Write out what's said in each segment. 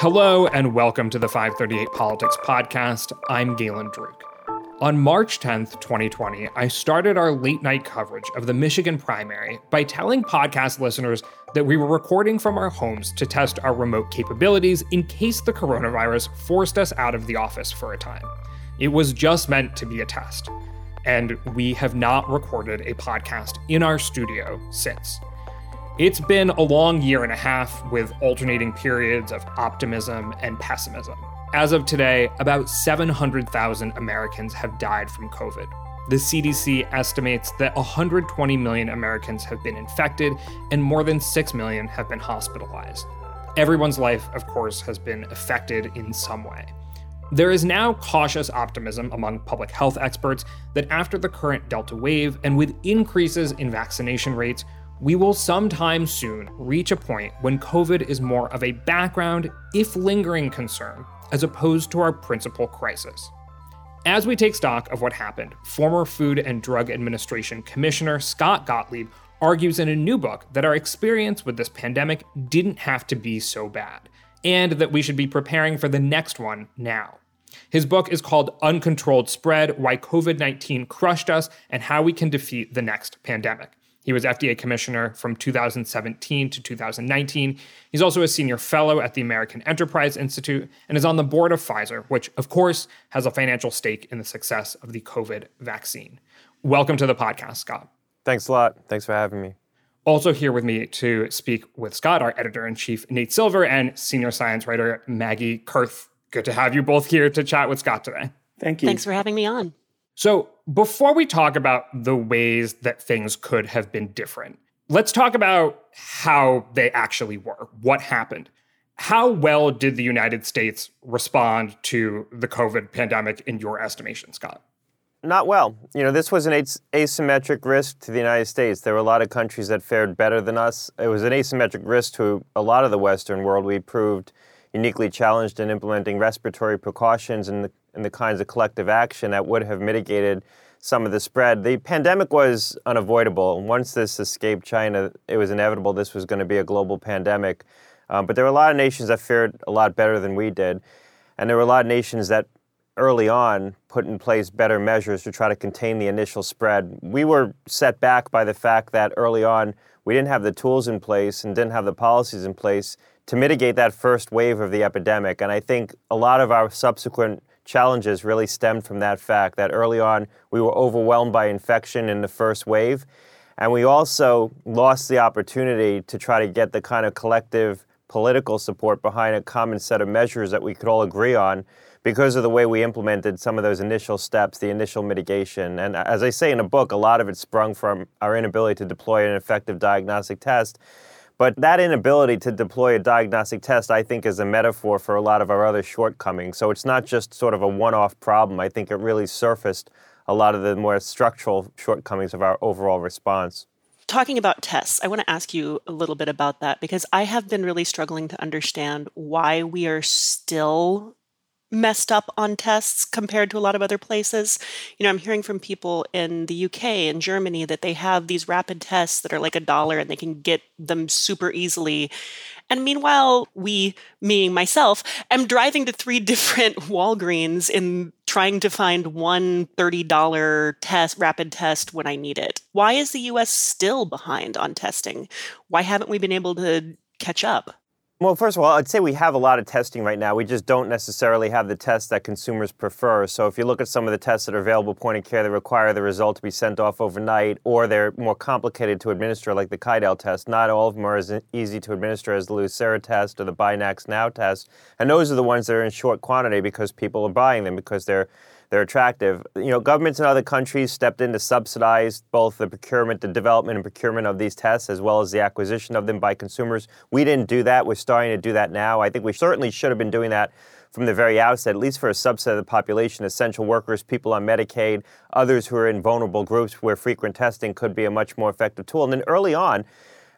Hello, and welcome to the 538 Politics Podcast. I'm Galen Druke. On March 10th, 2020, I started our late night coverage of the Michigan primary by telling podcast listeners that we were recording from our homes to test our remote capabilities in case the coronavirus forced us out of the office for a time. It was just meant to be a test. And we have not recorded a podcast in our studio since. It's been a long year and a half with alternating periods of optimism and pessimism. As of today, about 700,000 Americans have died from COVID. The CDC estimates that 120 million Americans have been infected and more than 6 million have been hospitalized. Everyone's life, of course, has been affected in some way. There is now cautious optimism among public health experts that after the current Delta wave and with increases in vaccination rates, we will sometime soon reach a point when COVID is more of a background, if lingering concern, as opposed to our principal crisis. As we take stock of what happened, former Food and Drug Administration Commissioner Scott Gottlieb argues in a new book that our experience with this pandemic didn't have to be so bad, and that we should be preparing for the next one now. His book is called Uncontrolled Spread Why COVID 19 Crushed Us and How We Can Defeat the Next Pandemic. He was FDA commissioner from 2017 to 2019. He's also a senior fellow at the American Enterprise Institute and is on the board of Pfizer, which, of course, has a financial stake in the success of the COVID vaccine. Welcome to the podcast, Scott. Thanks a lot. Thanks for having me. Also, here with me to speak with Scott, our editor in chief, Nate Silver, and senior science writer, Maggie Koerth. Good to have you both here to chat with Scott today. Thank you. Thanks for having me on. So, before we talk about the ways that things could have been different, let's talk about how they actually were, what happened. How well did the United States respond to the COVID pandemic in your estimation, Scott? Not well. You know, this was an asymmetric risk to the United States. There were a lot of countries that fared better than us. It was an asymmetric risk to a lot of the Western world. We proved uniquely challenged in implementing respiratory precautions and the and the kinds of collective action that would have mitigated some of the spread. The pandemic was unavoidable. Once this escaped China, it was inevitable this was going to be a global pandemic. Um, but there were a lot of nations that fared a lot better than we did. And there were a lot of nations that early on put in place better measures to try to contain the initial spread. We were set back by the fact that early on we didn't have the tools in place and didn't have the policies in place to mitigate that first wave of the epidemic. And I think a lot of our subsequent challenges really stemmed from that fact that early on we were overwhelmed by infection in the first wave. And we also lost the opportunity to try to get the kind of collective political support behind a common set of measures that we could all agree on because of the way we implemented some of those initial steps, the initial mitigation. And as I say in the book, a lot of it sprung from our inability to deploy an effective diagnostic test but that inability to deploy a diagnostic test, I think, is a metaphor for a lot of our other shortcomings. So it's not just sort of a one off problem. I think it really surfaced a lot of the more structural shortcomings of our overall response. Talking about tests, I want to ask you a little bit about that because I have been really struggling to understand why we are still messed up on tests compared to a lot of other places. You know, I'm hearing from people in the UK and Germany that they have these rapid tests that are like a dollar and they can get them super easily. And meanwhile, we, meaning myself, am driving to three different Walgreens in trying to find one $30 test, rapid test when I need it. Why is the US still behind on testing? Why haven't we been able to catch up? Well, first of all, I'd say we have a lot of testing right now. We just don't necessarily have the tests that consumers prefer. So if you look at some of the tests that are available point of care, they require the result to be sent off overnight, or they're more complicated to administer, like the Quidel test. Not all of them are as easy to administer as the Lucira test or the Binax Now test. And those are the ones that are in short quantity because people are buying them because they're they're attractive. You know, governments in other countries stepped in to subsidize both the procurement, the development and procurement of these tests, as well as the acquisition of them by consumers. We didn't do that. We're starting to do that now. I think we certainly should have been doing that from the very outset, at least for a subset of the population, essential workers, people on Medicaid, others who are in vulnerable groups where frequent testing could be a much more effective tool. And then early on,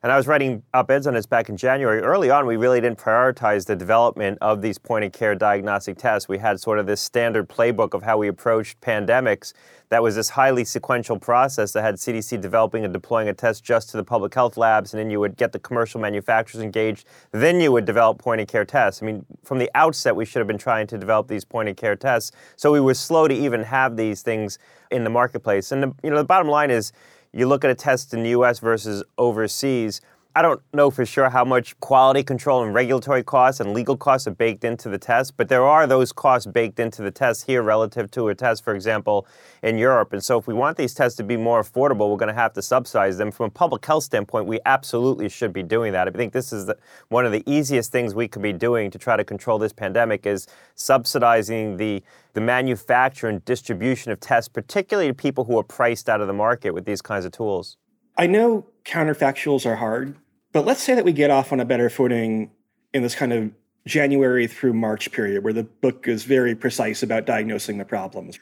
And I was writing op eds on this back in January. Early on, we really didn't prioritize the development of these point of care diagnostic tests. We had sort of this standard playbook of how we approached pandemics that was this highly sequential process that had CDC developing and deploying a test just to the public health labs, and then you would get the commercial manufacturers engaged. Then you would develop point of care tests. I mean, from the outset, we should have been trying to develop these point of care tests. So we were slow to even have these things in the marketplace. And the, you know, the bottom line is, you look at a test in the U.S. versus overseas I don't know for sure how much quality control and regulatory costs and legal costs are baked into the test, but there are those costs baked into the test here relative to a test, for example, in Europe. And so if we want these tests to be more affordable, we're going to have to subsidize them. From a public health standpoint, we absolutely should be doing that. I think this is the, one of the easiest things we could be doing to try to control this pandemic is subsidizing the the manufacture and distribution of tests, particularly to people who are priced out of the market with these kinds of tools. I know counterfactuals are hard, but let's say that we get off on a better footing in this kind of January through March period where the book is very precise about diagnosing the problems.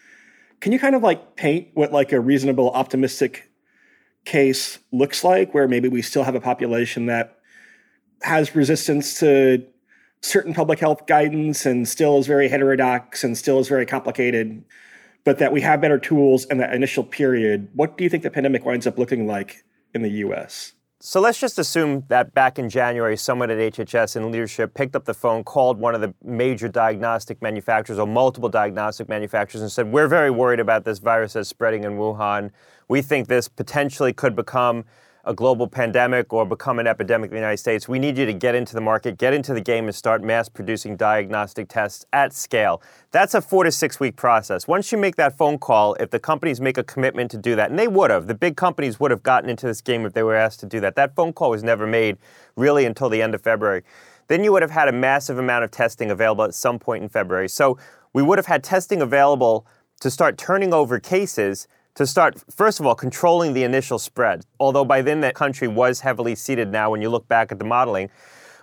Can you kind of like paint what like a reasonable optimistic case looks like where maybe we still have a population that has resistance to certain public health guidance and still is very heterodox and still is very complicated, but that we have better tools in that initial period. What do you think the pandemic winds up looking like in the US? So let's just assume that back in January, someone at HHS in leadership picked up the phone, called one of the major diagnostic manufacturers or multiple diagnostic manufacturers and said, We're very worried about this virus that's spreading in Wuhan. We think this potentially could become a global pandemic or become an epidemic in the United States, we need you to get into the market, get into the game, and start mass producing diagnostic tests at scale. That's a four to six week process. Once you make that phone call, if the companies make a commitment to do that, and they would have, the big companies would have gotten into this game if they were asked to do that. That phone call was never made really until the end of February. Then you would have had a massive amount of testing available at some point in February. So we would have had testing available to start turning over cases to start, first of all, controlling the initial spread, although by then the country was heavily seeded now when you look back at the modeling.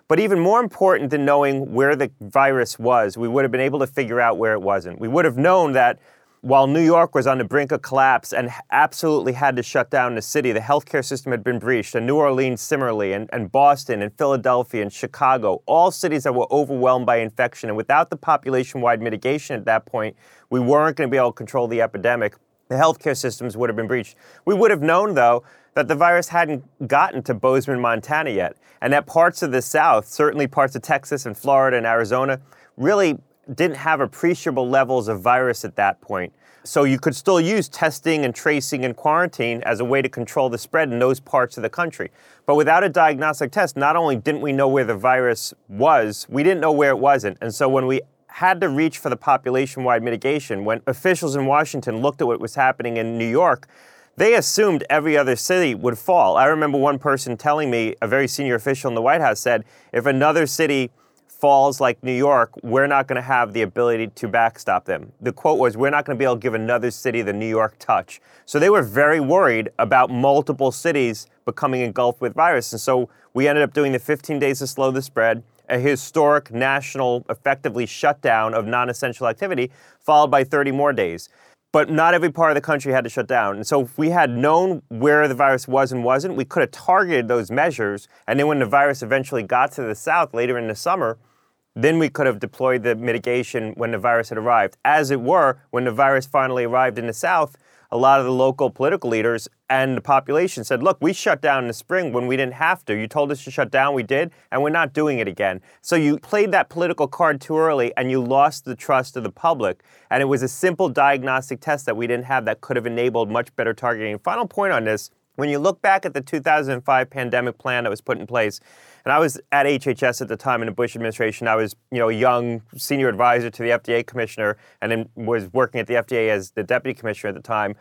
But even more important than knowing where the virus was, we would have been able to figure out where it wasn't. We would have known that while New York was on the brink of collapse and absolutely had to shut down the city, the healthcare system had been breached, and New Orleans similarly, and, and Boston and Philadelphia and Chicago, all cities that were overwhelmed by infection. And without the population wide mitigation at that point, we weren't going to be able to control the epidemic the healthcare systems would have been breached. We would have known, though, that the virus hadn't gotten to Bozeman, Montana yet, and that parts of the South, certainly parts of Texas and Florida and Arizona, really didn't have appreciable levels of virus at that point. So you could still use testing and tracing and quarantine as a way to control the spread in those parts of the country. But without a diagnostic test, not only didn't we know where the virus was, we didn't know where it wasn't. And so when we had to reach for the population wide mitigation. When officials in Washington looked at what was happening in New York, they assumed every other city would fall. I remember one person telling me, a very senior official in the White House said, if another city falls like New York, we're not going to have the ability to backstop them. The quote was, We're not going to be able to give another city the New York touch. So they were very worried about multiple cities becoming engulfed with virus. And so we ended up doing the 15 days to slow the spread a historic national, effectively shutdown of non essential activity, followed by 30 more days. But not every part of the country had to shut down. And so, if we had known where the virus was and wasn't, we could have targeted those measures. And then, when the virus eventually got to the South later in the summer, then we could have deployed the mitigation when the virus had arrived. As it were, when the virus finally arrived in the South, a lot of the local political leaders and the population said, look, we shut down in the spring when we didn't have to. You told us to shut down, we did, and we're not doing it again. So you played that political card too early and you lost the trust of the public. And it was a simple diagnostic test that we didn't have that could have enabled much better targeting. Final point on this when you look back at the 2005 pandemic plan that was put in place, and I was at HHS at the time in the Bush administration. I was, you know, a young senior advisor to the FDA commissioner, and then was working at the FDA as the deputy commissioner at the time.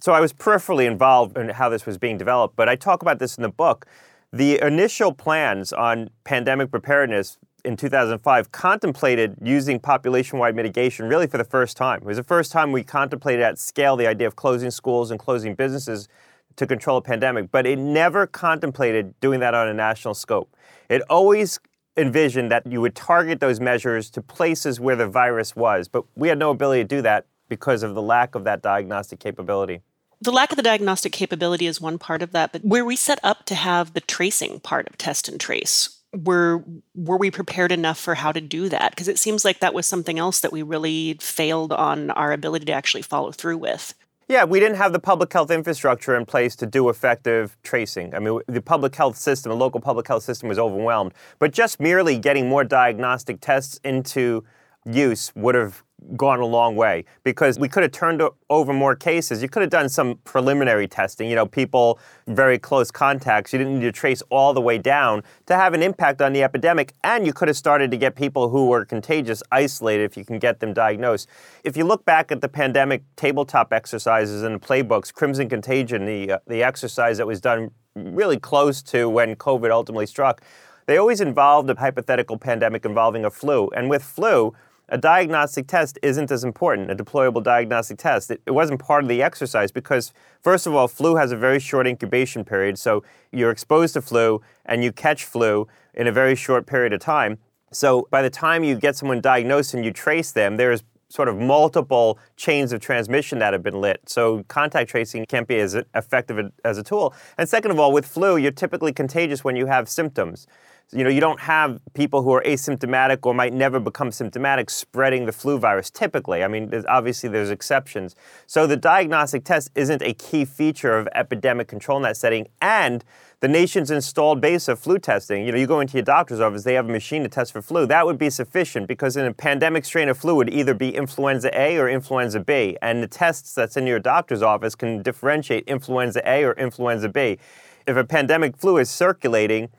So I was peripherally involved in how this was being developed. But I talk about this in the book. The initial plans on pandemic preparedness in 2005 contemplated using population-wide mitigation really for the first time. It was the first time we contemplated at scale the idea of closing schools and closing businesses to control a pandemic, but it never contemplated doing that on a national scope. It always envisioned that you would target those measures to places where the virus was, but we had no ability to do that because of the lack of that diagnostic capability. The lack of the diagnostic capability is one part of that, but where we set up to have the tracing part of test and trace, were were we prepared enough for how to do that? Because it seems like that was something else that we really failed on our ability to actually follow through with. Yeah, we didn't have the public health infrastructure in place to do effective tracing. I mean, the public health system, the local public health system was overwhelmed. But just merely getting more diagnostic tests into use would have gone a long way because we could have turned over more cases. You could have done some preliminary testing, you know, people, very close contacts. You didn't need to trace all the way down to have an impact on the epidemic. And you could have started to get people who were contagious isolated if you can get them diagnosed. If you look back at the pandemic tabletop exercises and playbooks, Crimson Contagion, the, uh, the exercise that was done really close to when COVID ultimately struck, they always involved a hypothetical pandemic involving a flu. And with flu, a diagnostic test isn't as important, a deployable diagnostic test. It, it, wasn't part of the exercise because, first of all, flu has a very short incubation period. So you're exposed to flu and you catch flu in a very short period of time. So by the time you get someone diagnosed and you trace them, there's sort of multiple chains of transmission that have been lit. So contact tracing can't be as effective as a tool. And second of all, with flu, you're typically contagious when you have symptoms you know, you don't have people who are asymptomatic or might never become symptomatic spreading the flu virus typically. I mean, there's, obviously there's exceptions. So the diagnostic test isn't a key feature of epidemic control in that setting. And the nation's installed base of flu testing, you know, you go into your doctor's office, they have a machine to test for flu. That would be sufficient because in a pandemic strain of flu it would either be influenza A or influenza B. And the tests that's in your doctor's office can differentiate influenza A or influenza B. If a pandemic flu is circulating,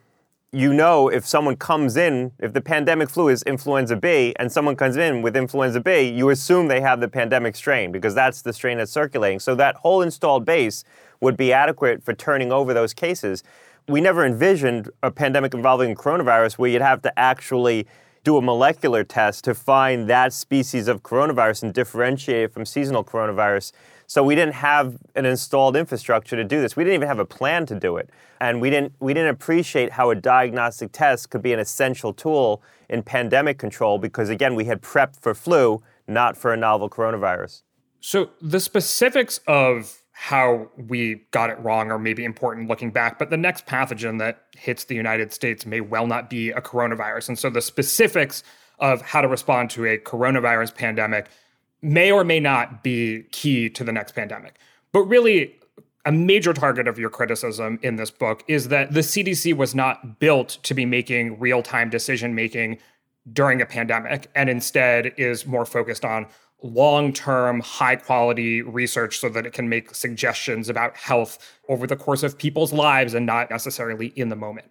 you know if someone comes in, if the pandemic flu is influenza B and someone comes in with influenza B, you assume they have the pandemic strain because that's the strain that's circulating. So that whole installed base would be adequate for turning over those cases. We never envisioned a pandemic involving coronavirus where you'd have to actually do a molecular test to find that species of coronavirus and differentiate it from seasonal coronavirus. So we didn't have an installed infrastructure to do this. We didn't even have a plan to do it. And we didn't we didn't appreciate how a diagnostic test could be an essential tool in pandemic control because again, we had prepped for flu, not for a novel coronavirus. So the specifics of how we got it wrong are maybe important looking back, but the next pathogen that hits the United States may well not be a coronavirus. And so the specifics of how to respond to a coronavirus pandemic may or may not be key to the next pandemic. But really, a major target of your criticism in this book is that the CDC was not built to be making real time decision making during a pandemic and instead is more focused on long term, high quality research so that it can make suggestions about health over the course of people's lives and not necessarily in the moment.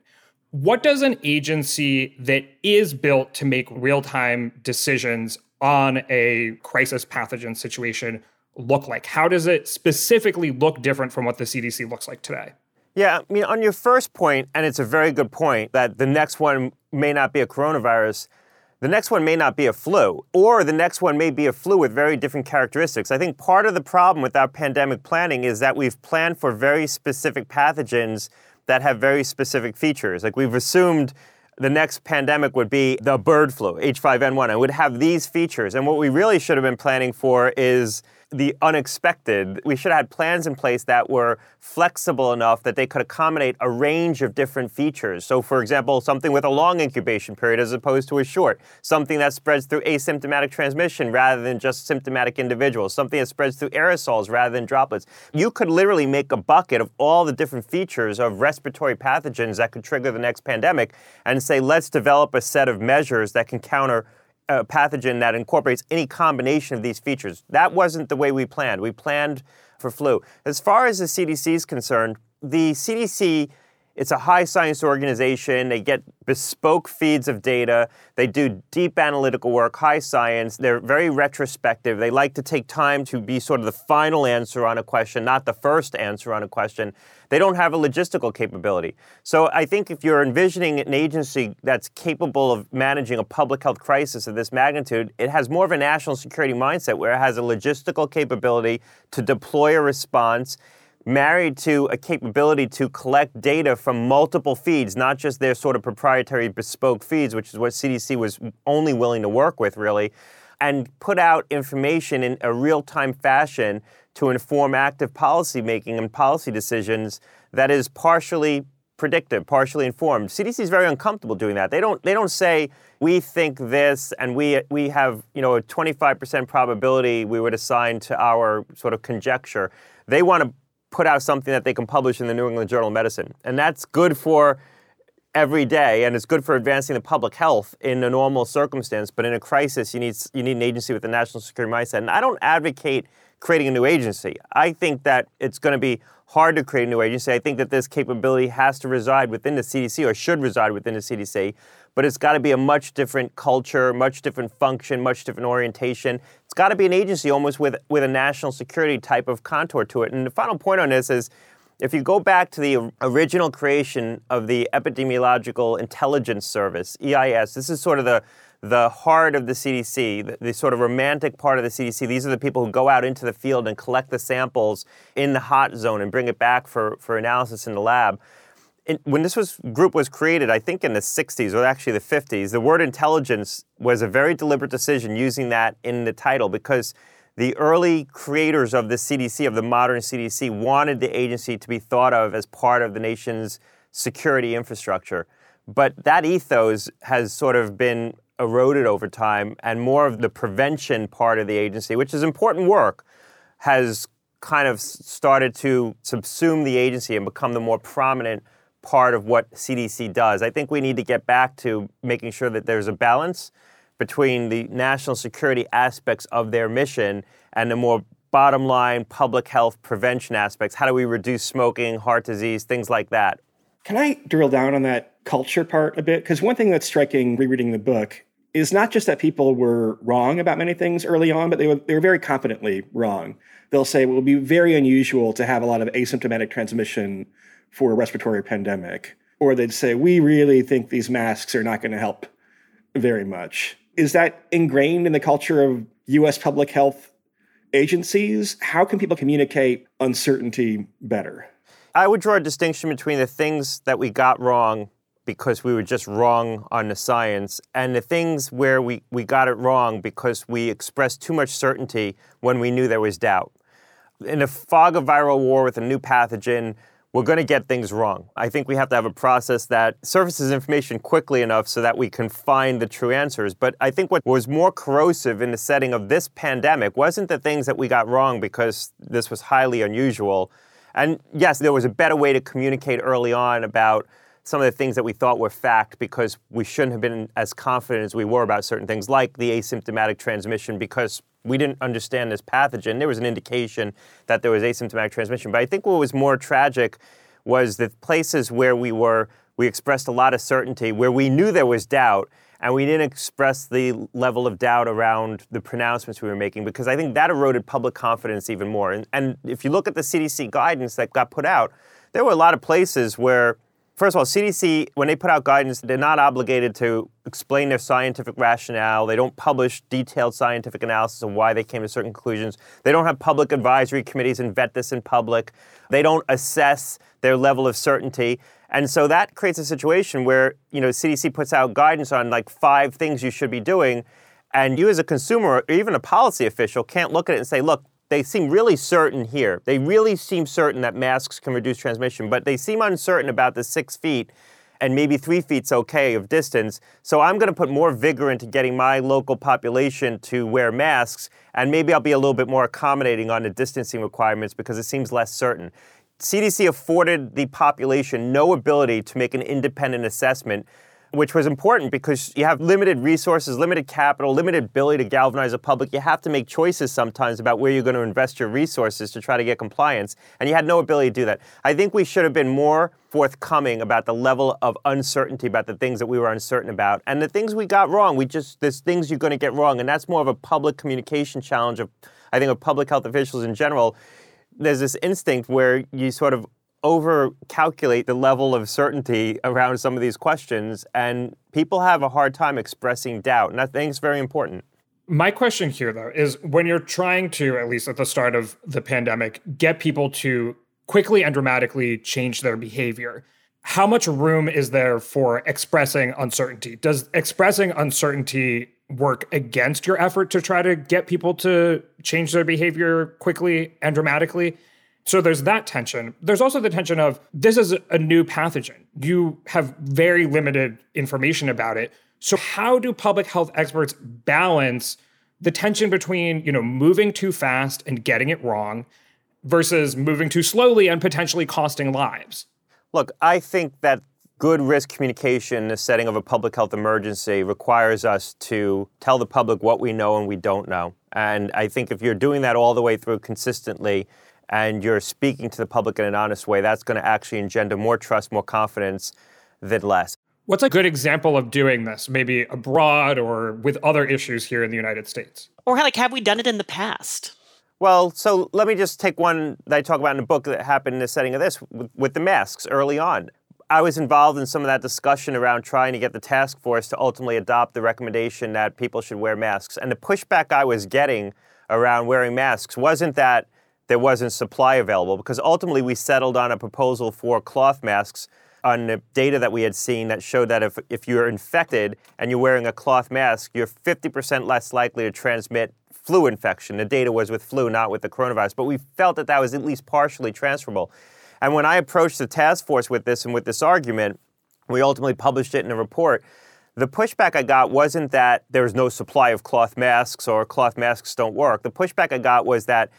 What does an agency that is built to make real time decisions on a crisis pathogen situation look like? How does it specifically look different from what the CDC looks like today? Yeah, I mean, on your first point, and it's a very good point that the next one may not be a coronavirus, the next one may not be a flu, or the next one may be a flu with very different characteristics. I think part of the problem with our pandemic planning is that we've planned for very specific pathogens that have very specific features. Like we've assumed the next pandemic would be the bird flu, H5N1, and would have these features. And what we really should have been planning for is the unexpected. We should have had plans in place that were flexible enough that they could accommodate a range of different features. So, for example, something with a long incubation period as opposed to a short, something that spreads through asymptomatic transmission rather than just symptomatic individuals, something that spreads through aerosols rather than droplets. You could literally make a bucket of all the different features of respiratory pathogens that could trigger the next pandemic and say, let's develop a set of measures that can counter a pathogen that incorporates any combination of these features. That mm. wasn't the way we planned. We planned for flu. As far as the CDC is concerned, the CDC it's a high science organization. They get bespoke feeds of data. They do deep analytical work, high science. They're very retrospective. They like to take time to be sort of the final answer on a question, not the first answer on a question. They don't have a logistical capability. So I think if you're envisioning an agency that's capable of managing a public health crisis of this magnitude, it has more of a national security mindset where it has a logistical capability to deploy a response married to a capability to collect data from multiple feeds, not just their sort of proprietary bespoke feeds, which is what CDC was only willing to work with, really. and put out information in a real time fashion to inform active policymaking and policy decisions that is partially predictive, partially informed. CDC is very uncomfortable doing that. They don't they don't say we think this and we we have, you know, a 25% probability we would assign to our sort of conjecture. They want to put out something that they can publish in the New England Journal of Medicine. And that's good for every day and it's good for advancing the public health in a normal circumstance, but in a crisis you need you need an agency with a national security mindset. And I don't advocate creating a new agency. I think that it's going to be hard to create a new agency. I think that this capability has to reside within the CDC or should reside within the CDC, but it's got to be a much different culture, much different function, much different orientation. It's got to be an agency almost with, with a national security type of contour to it. And the final point on this is if you go back to the original creation of the Epidemiological Intelligence Service, EIS, this is sort of the the heart of the CDC, the, the, sort of romantic part of the CDC. These are the people who go out into the field and collect the samples in the hot zone and bring it back for, for analysis in the lab. When this was, group was created, I think in the 60s or actually the 50s, the word intelligence was a very deliberate decision using that in the title because the early creators of the CDC, of the modern CDC, wanted the agency to be thought of as part of the nation's security infrastructure. But that ethos has sort of been eroded over time, and more of the prevention part of the agency, which is important work, has kind of started to subsume the agency and become the more prominent part of what CDC does. I think we need to get back to making sure that there's a balance between the national security aspects of their mission and the more bottom line public health prevention aspects. How do we reduce smoking, heart disease, things like that? Can I drill down on that culture part a bit? Because one thing that's striking rereading the book is not just that people were wrong about many things early on, but they were, they were very confidently wrong. They'll say it will be very unusual to have a lot of asymptomatic transmission for a respiratory pandemic. Or they'd say, we really think these masks are not going to help very much. Is that ingrained in the culture of US public health agencies? How can people communicate uncertainty better? I would draw a distinction between the things that we got wrong because we were just wrong on the science, and the things where we, we got it wrong because we expressed too much certainty when we knew there was doubt. In a fog of viral war with a new pathogen, we're going to get things wrong. I think we have to have a process that surfaces information quickly enough so that we can find the true answers. But I think what was more corrosive in the setting of this pandemic wasn't the things that we got wrong because this was highly unusual. And yes, there was a better way to communicate early on about some of the things that we thought were fact because we shouldn't have been as confident as we were about certain things, like the asymptomatic transmission, because we didn't understand this pathogen. There was an indication that there was asymptomatic transmission. But I think what was more tragic was the places where we were, we expressed a lot of certainty, where we knew there was doubt, and we didn't express the level of doubt around the pronouncements we were making because I think that eroded public confidence even more. And, and if you look at the CDC guidance that got put out, there were a lot of places where First of all, CDC, when they put out guidance, they're not obligated to explain their scientific rationale. They don't publish detailed scientific analysis of why they came to certain conclusions. They don't have public advisory committees and vet this in public. They don't assess their level of certainty. And so that creates a situation where, you know, CDC puts out guidance on like five things you should be doing. And you as a consumer or even a policy official can't look at it and say, look, they seem really certain here. They really seem certain that masks can reduce transmission, but they seem uncertain about the six feet and maybe three feet's okay of distance. So I'm going to put more vigor into getting my local population to wear masks, and maybe I'll be a little bit more accommodating on the distancing requirements because it seems less certain. CDC afforded the population no ability to make an independent assessment which was important because you have limited resources, limited capital, limited ability to galvanize the public. You have to make choices sometimes about where you're going to invest your resources to try to get compliance, and you had no ability to do that. I think we should have been more forthcoming about the level of uncertainty about the things that we were uncertain about and the things we got wrong. We just there's things you're going to get wrong, and that's more of a public communication challenge of I think of public health officials in general. There's this instinct where you sort of over calculate the level of certainty around some of these questions, and people have a hard time expressing doubt. And I think it's very important. My question here, though, is when you're trying to, at least at the start of the pandemic, get people to quickly and dramatically change their behavior, how much room is there for expressing uncertainty? Does expressing uncertainty work against your effort to try to get people to change their behavior quickly and dramatically. So there's that tension. There's also the tension of this is a new pathogen. You have very limited information about it. So how do public health experts balance the tension between, you know, moving too fast and getting it wrong versus moving too slowly and potentially costing lives? Look, I think that good risk communication in the setting of a public health emergency requires us to tell the public what we know and we don't know. And I think if you're doing that all the way through consistently and you're speaking to the public in an honest way, that's going to actually engender more trust, more confidence than less. What's a good example of doing this, maybe abroad or with other issues here in the United States? Or like, have we done it in the past? Well, so let me just take one that I talk about in the book that happened in the setting of this with, with the masks early on. I was involved in some of that discussion around trying to get the task force to ultimately adopt the recommendation that people should wear masks. And the pushback I was getting around wearing masks wasn't that there wasn't supply available, because ultimately we settled on a proposal for cloth masks on the data that we had seen that showed that if, if you're infected and you're wearing a cloth mask, you're 50% less likely to transmit flu infection. The data was with flu, not with the coronavirus. But we felt that that was at least partially transferable. And when I approached the task force with this and with this argument, we ultimately published it in a report. The pushback I got wasn't that there was no supply of cloth masks or cloth masks don't work. The pushback I got was that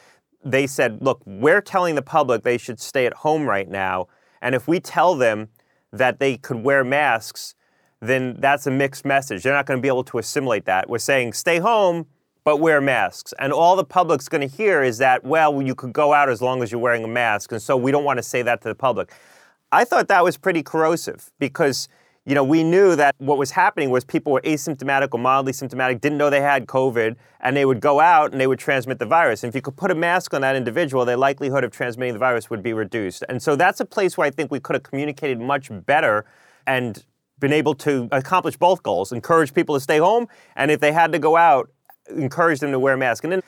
they said, look, we're telling the public they should stay at home right now and if we tell them that they could wear masks, then that's a mixed message. They're not going to be able to assimilate that. We're saying stay home, but wear masks. And all the public's going to hear is that, well, you could go out as long as you're wearing a mask. And so we don't want to say that to the public. I thought that was pretty corrosive because you know, we knew that what was happening was people were asymptomatic or mildly symptomatic, didn't know they had COVID, and they would go out and they would transmit the virus. And if you could put a mask on that individual, their likelihood of transmitting the virus would be reduced. And so that's a place where I think we could have communicated much better and been able to accomplish both goals encourage people to stay home, and if they had to go out, encourage them to wear a mask. And then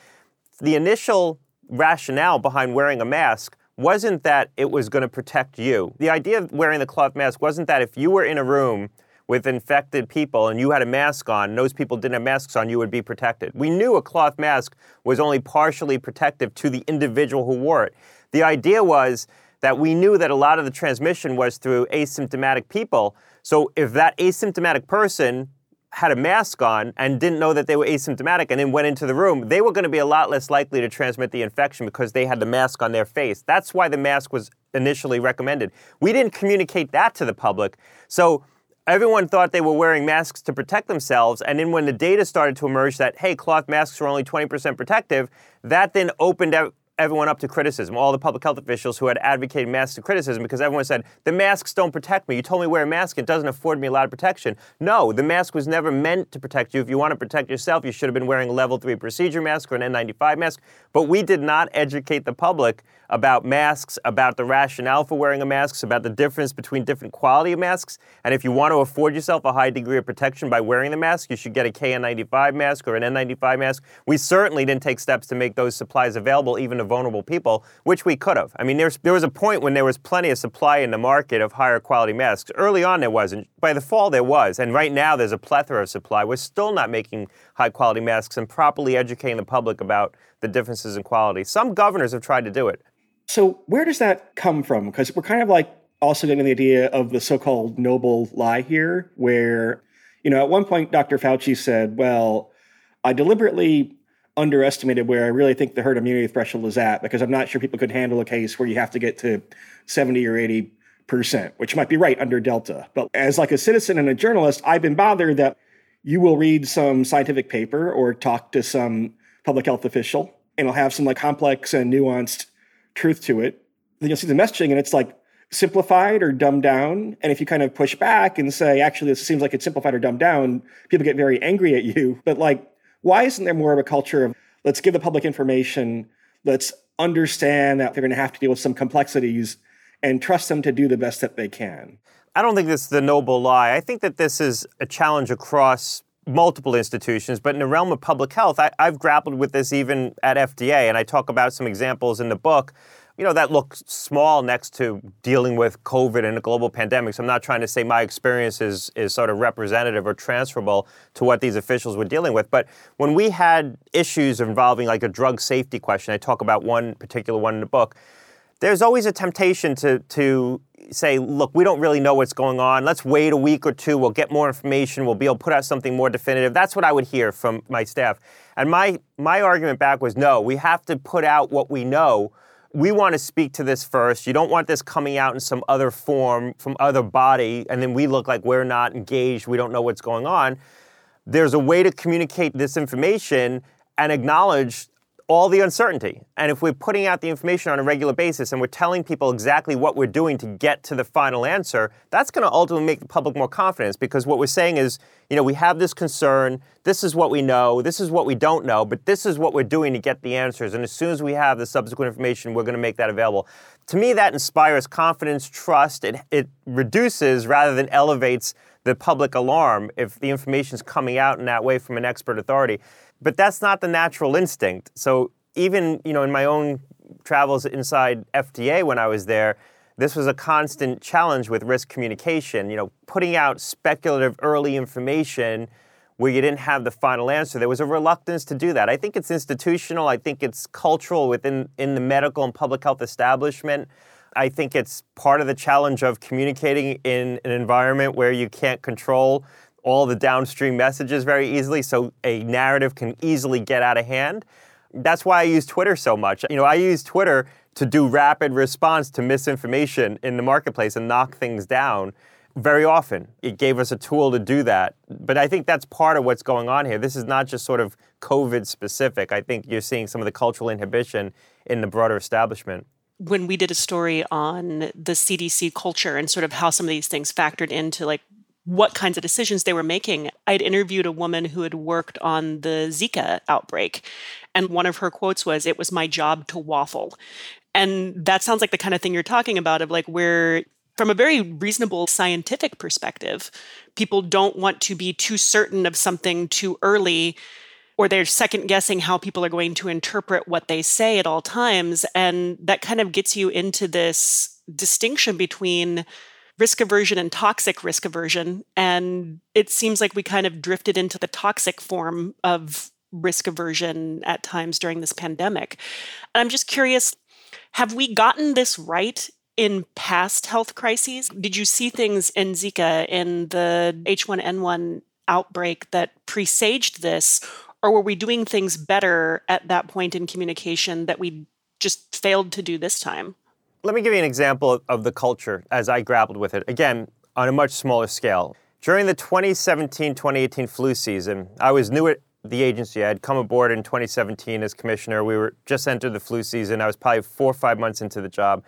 the initial rationale behind wearing a mask wasn't that it was going to protect you. The idea of wearing the cloth mask wasn't that if you were in a room with infected people and you had a mask on, and those people didn't have masks on, you would be protected. We knew a cloth mask was only partially protective to the individual who wore it. The idea was that we knew that a lot of the transmission was through asymptomatic people. So if that asymptomatic person had a mask on and didn't know that they were asymptomatic and then went into the room, they were going to be a lot less likely to transmit the infection because they had the mask on their face. That's why the mask was initially recommended. We didn't communicate that to the public. So everyone thought they were wearing masks to protect themselves. And then when the data started to emerge that, hey, cloth masks are only 20% protective, that then opened up everyone up to criticism, all the public health officials who had advocated masks to criticism because everyone said, the masks don't protect me. You told me to wear a mask, it doesn't afford me a lot of protection. No, the mask was never meant to protect you. If you want to protect yourself, you should have been wearing a level three procedure mask or an N95 mask. But we did not educate the public about masks, about the rationale for wearing a mask, about the difference between different quality of masks. And if you want to afford yourself a high degree of protection by wearing the mask, you should get a KN95 mask or an N95 mask. We certainly didn't take steps to make those supplies available even to vulnerable people, which we could have. I mean, there was a point when there was plenty of supply in the market of higher quality masks. Early on, there wasn't. By the fall, there was. And right now, there's a plethora of supply. We're still not making high quality masks and properly educating the public about the differences in quality. Some governors have tried to do it. So where does that come from? Because we're kind of like also getting the idea of the so-called noble lie here, where you know at one point Dr. Fauci said, "Well, I deliberately underestimated where I really think the herd immunity threshold is at because I'm not sure people could handle a case where you have to get to 70 or 80 percent, which might be right under Delta. But as like a citizen and a journalist, I've been bothered that you will read some scientific paper or talk to some public health official and it'll have some like complex and nuanced truth to it. Then you'll see the messaging and it's like simplified or dumbed down. And if you kind of push back and say, actually, this seems like it's simplified or dumbed down, people get very angry at you. But like, why isn't there more of a culture of let's give the public information, let's understand that they're going to have to deal with some complexities and trust them to do the best that they can? I don't think this is the noble lie. I think that this is a challenge across multiple institutions, but in the realm of public health, I, have grappled with this even at FDA, and I talk about some examples in the book you know, that looks small next to dealing with COVID and a global pandemic. So I'm not trying to say my experience is, is sort of representative or transferable to what these officials were dealing with. But when we had issues involving like a drug safety question, I talk about one particular one in the book, there's always a temptation to, to say, look, we don't really know what's going on. Let's wait a week or two. We'll get more information. We'll be able to put out something more definitive. That's what I would hear from my staff. And my, my argument back was no, we have to put out what we know we want to speak to this first. You don't want this coming out in some other form from other body, and then we look like we're not engaged. We don't know what's going on. There's a way to communicate this information and acknowledge all the uncertainty. And if we're putting out the information on a regular basis and we're telling people exactly what we're doing to get to the final answer, that's going to ultimately make the public more confident because what we're saying is, you know, we have this concern, this is what we know, this is what we don't know, but this is what we're doing to get the answers. And as soon as we have the subsequent information, we're going to make that available. To me, that inspires confidence, trust. It, it reduces rather than elevates the public alarm if the information is coming out in that way from an expert authority. But that's not the natural instinct. So even you know in my own travels inside FDA when I was there, this was a constant challenge with risk communication. You know, putting out speculative early information where you didn't have the final answer. There was a reluctance to do that. I think it's institutional. I think it's cultural within in the medical and public health establishment. I think it's part of the challenge of communicating in an environment where you can't control all the downstream messages very easily, so a narrative can easily get out of hand. That's why I use Twitter so much. You know, I use Twitter to do rapid response to misinformation in the marketplace and knock things down very often. It gave us a tool to do that. But I think that's part of what's going on here. This is not just sort of COVID specific. I think you're seeing some of the cultural inhibition in the broader establishment when we did a story on the CDC culture and sort of how some of these things factored into like what kinds of decisions they were making. I'd interviewed a woman who had worked on the Zika outbreak, and one of her quotes was, It was my job to waffle. And that sounds like the kind of thing you're talking about of like where from a very reasonable scientific perspective, people don't want to be too certain of something too early or they're second guessing how people are going to interpret what they say at all times. And that kind of gets you into this distinction between risk aversion and toxic risk aversion. And it seems like we kind of drifted into the toxic form of risk aversion at times during this pandemic. And I'm just curious have we gotten this right in past health crises? Did you see things in Zika, in the H1N1 outbreak that presaged this? Or were we doing things better at that point in communication that we just failed to do this time? Let me give you an example of the culture as I grappled with it. Again, on a much smaller scale. During the 2017 2018 flu season, I was new at the agency. I had come aboard in 2017 as commissioner. We were just entered the flu season. I was probably four or five months into the job.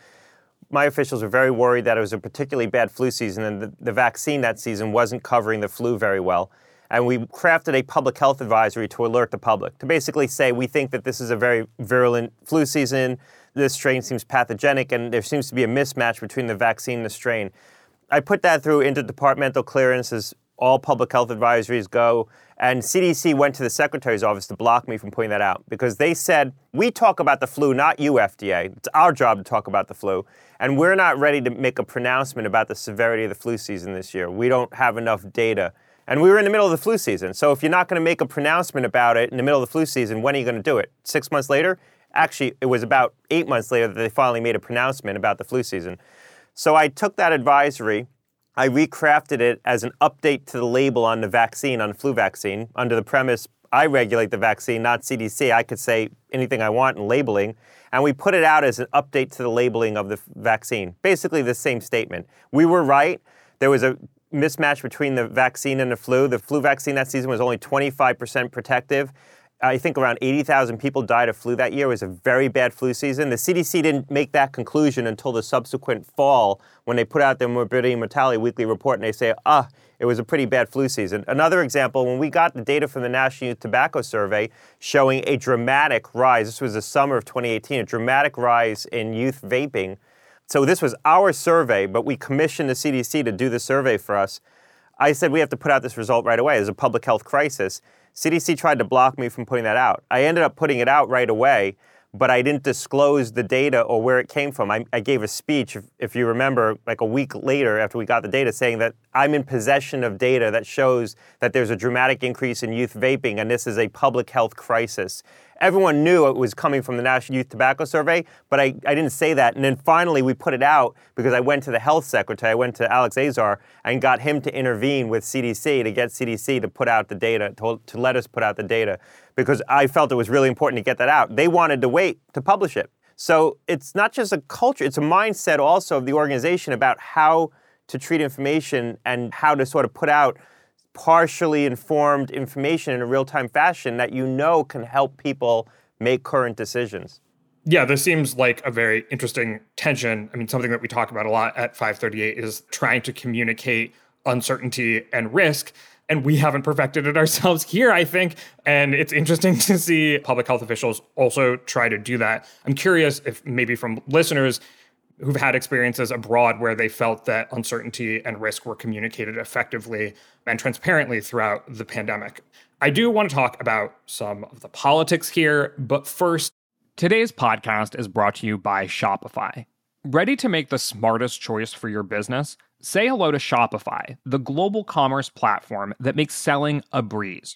My officials were very worried that it was a particularly bad flu season and the, the vaccine that season wasn't covering the flu very well. And we crafted a public health advisory to alert the public to basically say we think that this is a very virulent flu season this strain seems pathogenic and there seems to be a mismatch between the vaccine and the strain. I put that through interdepartmental clearance as all public health advisories go. And CDC went to the secretary's office to block me from putting that out because they said, We talk about the flu, not you, FDA. It's our job to talk about the flu. And we're not ready to make a pronouncement about the severity of the flu season this year. We don't have enough data. And we were in the middle of the flu season. So if you're not going to make a pronouncement about it in the middle of the flu season, when are you going to do it? Six months later? Actually, it was about eight months later that they finally made a pronouncement about the flu season. So I took that advisory, I recrafted it as an update to the label on the vaccine, on the flu vaccine, under the premise I regulate the vaccine, not CDC. I could say anything I want in labeling. And we put it out as an update to the labeling of the vaccine. Basically, the same statement. We were right. There was a mismatch between the vaccine and the flu. The flu vaccine that season was only 25% protective. I think around 80,000 people died of flu that year. It was a very bad flu season. The CDC didn't make that conclusion until the subsequent fall when they put out their morbidity and mortality weekly report and they say, ah, it was a pretty bad flu season. Another example, when we got the data from the National Youth Tobacco Survey showing a dramatic rise, this was the summer of 2018, a dramatic rise in youth vaping. So this was our survey, but we commissioned the CDC to do the survey for us. I said we have to put out this result right away as a public health crisis. CDC tried to block me from putting that out. I ended up putting it out right away, but I didn't disclose the data or where it came from. I, I gave a speech, if, if, you remember, like a week later after we got the data, saying that I'm in possession of data that shows that there's a dramatic increase in youth vaping and this is a public health crisis. Everyone knew it was coming from the National Youth Tobacco Survey, but I, I didn't say that. And then finally, we put it out because I went to the health secretary, I went to Alex Azar, and got him to intervene with CDC to get CDC to put out the data, to, to let us put out the data because I felt it was really important to get that out. They wanted to wait to publish it. So it's not just a culture, it's a mindset also of the organization about how to treat information and how to sort of put out partially informed information in a real time fashion that you know can help people make current decisions. Yeah, this seems like a very interesting tension. I mean, something that we talk about a lot at 538 is trying to communicate uncertainty and risk and we haven't perfected it ourselves here, I think. And it's interesting to see public health officials also try to do that. I'm curious if maybe from listeners who've had experiences abroad where they felt that uncertainty and risk were communicated effectively and transparently throughout the pandemic. I do want to talk about some of the politics here, but first, today's podcast is brought to you by Shopify. Ready to make the smartest choice for your business? Say hello to Shopify, the global commerce platform that makes selling a breeze.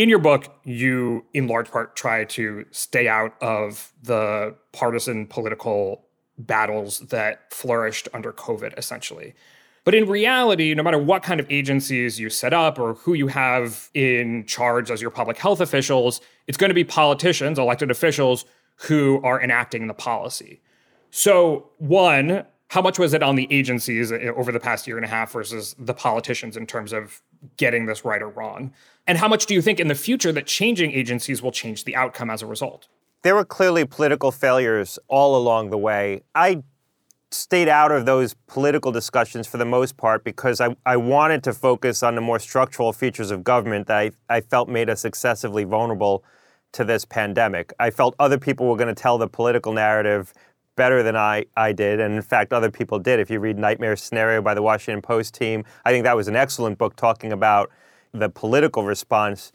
In your book, you, in large part, try to stay out of the partisan political battles that flourished under COVID, essentially. But in reality, no matter what kind of agencies you set up or who you have in charge as your public health officials, it's going to be politicians, elected officials, who are enacting the policy. So, one, how much was it on the agencies over the past year and a half versus the politicians in terms of getting this right or wrong? And how much do you think in the future that changing agencies will change the outcome as a result? There were clearly political failures all along the way. I stayed out of those political discussions for the most part because I, I wanted to focus on the more structural features of government that I, I felt made us excessively vulnerable to this pandemic. I felt other people were going to tell the political narrative better than I, I did. And in fact, other people did. If you read Nightmare Scenario by the Washington Post team, I think that was an excellent book talking about the political response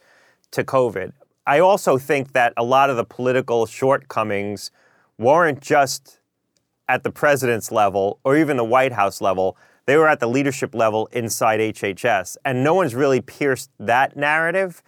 to COVID. I also think that a lot of the political shortcomings weren't just at the president's level or even the White House level. They were at the leadership level inside HHS. And no one's really pierced that narrative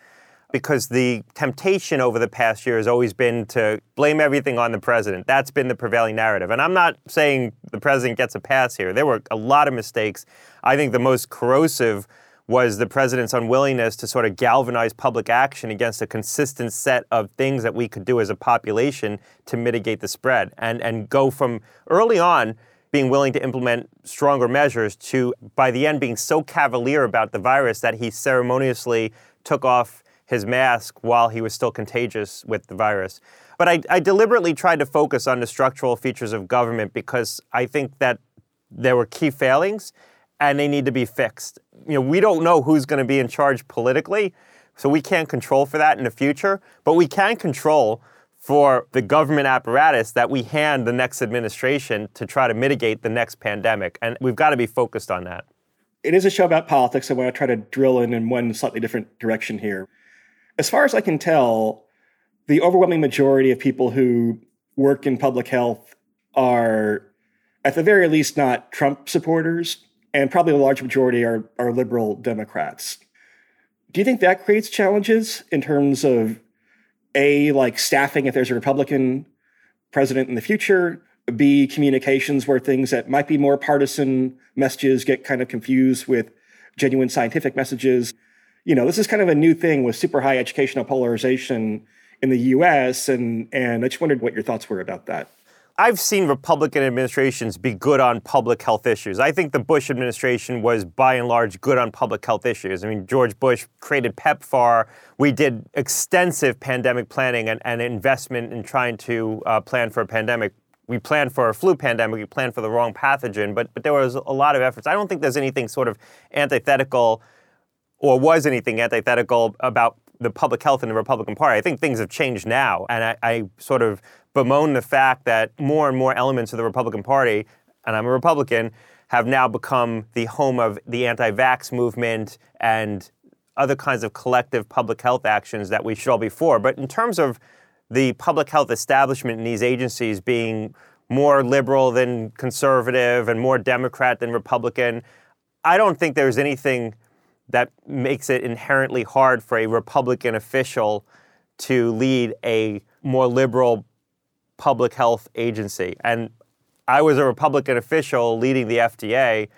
because the temptation over the past year has always been to blame everything on the president. That's been the prevailing narrative. And I'm not saying the president gets a pass here. There were a lot of mistakes. I think the most corrosive was the president's unwillingness to sort of galvanize public action against a consistent set of things that we could do as a population to mitigate the spread and, and go from early on being willing to implement stronger measures to by the end being so cavalier about the virus that he ceremoniously took off his mask while he was still contagious with the virus. But I, I, deliberately tried to focus on the structural features of government because I think that there were key failings and they need to be fixed. You know, we don't know who's going to be in charge politically, so we can't control for that in the future, but we can control for the government apparatus that we hand the next administration to try to mitigate the next pandemic. And we've got to be focused on that. It is a show about politics. I want to try to drill in in one slightly different direction here. As far as I can tell, the overwhelming majority of people who work in public health are, at the very least, not Trump supporters, and probably a large majority are, are liberal Democrats. Do you think that creates challenges in terms of A, like staffing if there's a Republican president in the future, B, communications where things that might be more partisan messages get kind of confused with genuine scientific messages? You know, this is kind of a new thing with super high educational polarization in the US, and, and I just wondered what your thoughts were about that. I've seen Republican administrations be good on public health issues. I think the Bush administration was by and large good on public health issues. I mean, George Bush created PEPFAR. We did extensive pandemic planning and, and investment in trying to uh, plan for a pandemic. We planned for a flu pandemic, we planned for the wrong pathogen, but, but there was a lot of efforts. I don't think there's anything sort of antithetical or was anything antithetical about the public health in the Republican Party. I think things have changed now, and I, I, sort of bemoan the fact that more and more elements of the Republican Party, and I'm a Republican, have now become the home of the anti-vax movement and other kinds of collective public health actions that we should all be for. But in terms of the public health establishment in these agencies being more liberal than conservative and more Democrat than Republican, I don't think there's anything that makes it inherently hard for a Republican official to lead a more liberal public health agency. And I was a Republican official leading the FDA.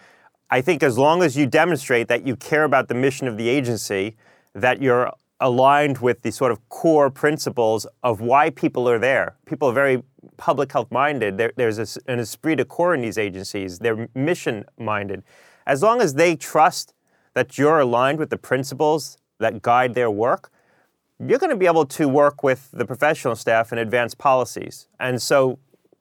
I think as long as you demonstrate that you care about the mission of the agency, that you're aligned with the sort of core principles of why people are there. People are very public health minded. There, there's a, an esprit de corps in these agencies. They're mission minded. As long as they trust that you're aligned with the principles that guide their work, you're going to be able to work with the professional staff and advance policies. And so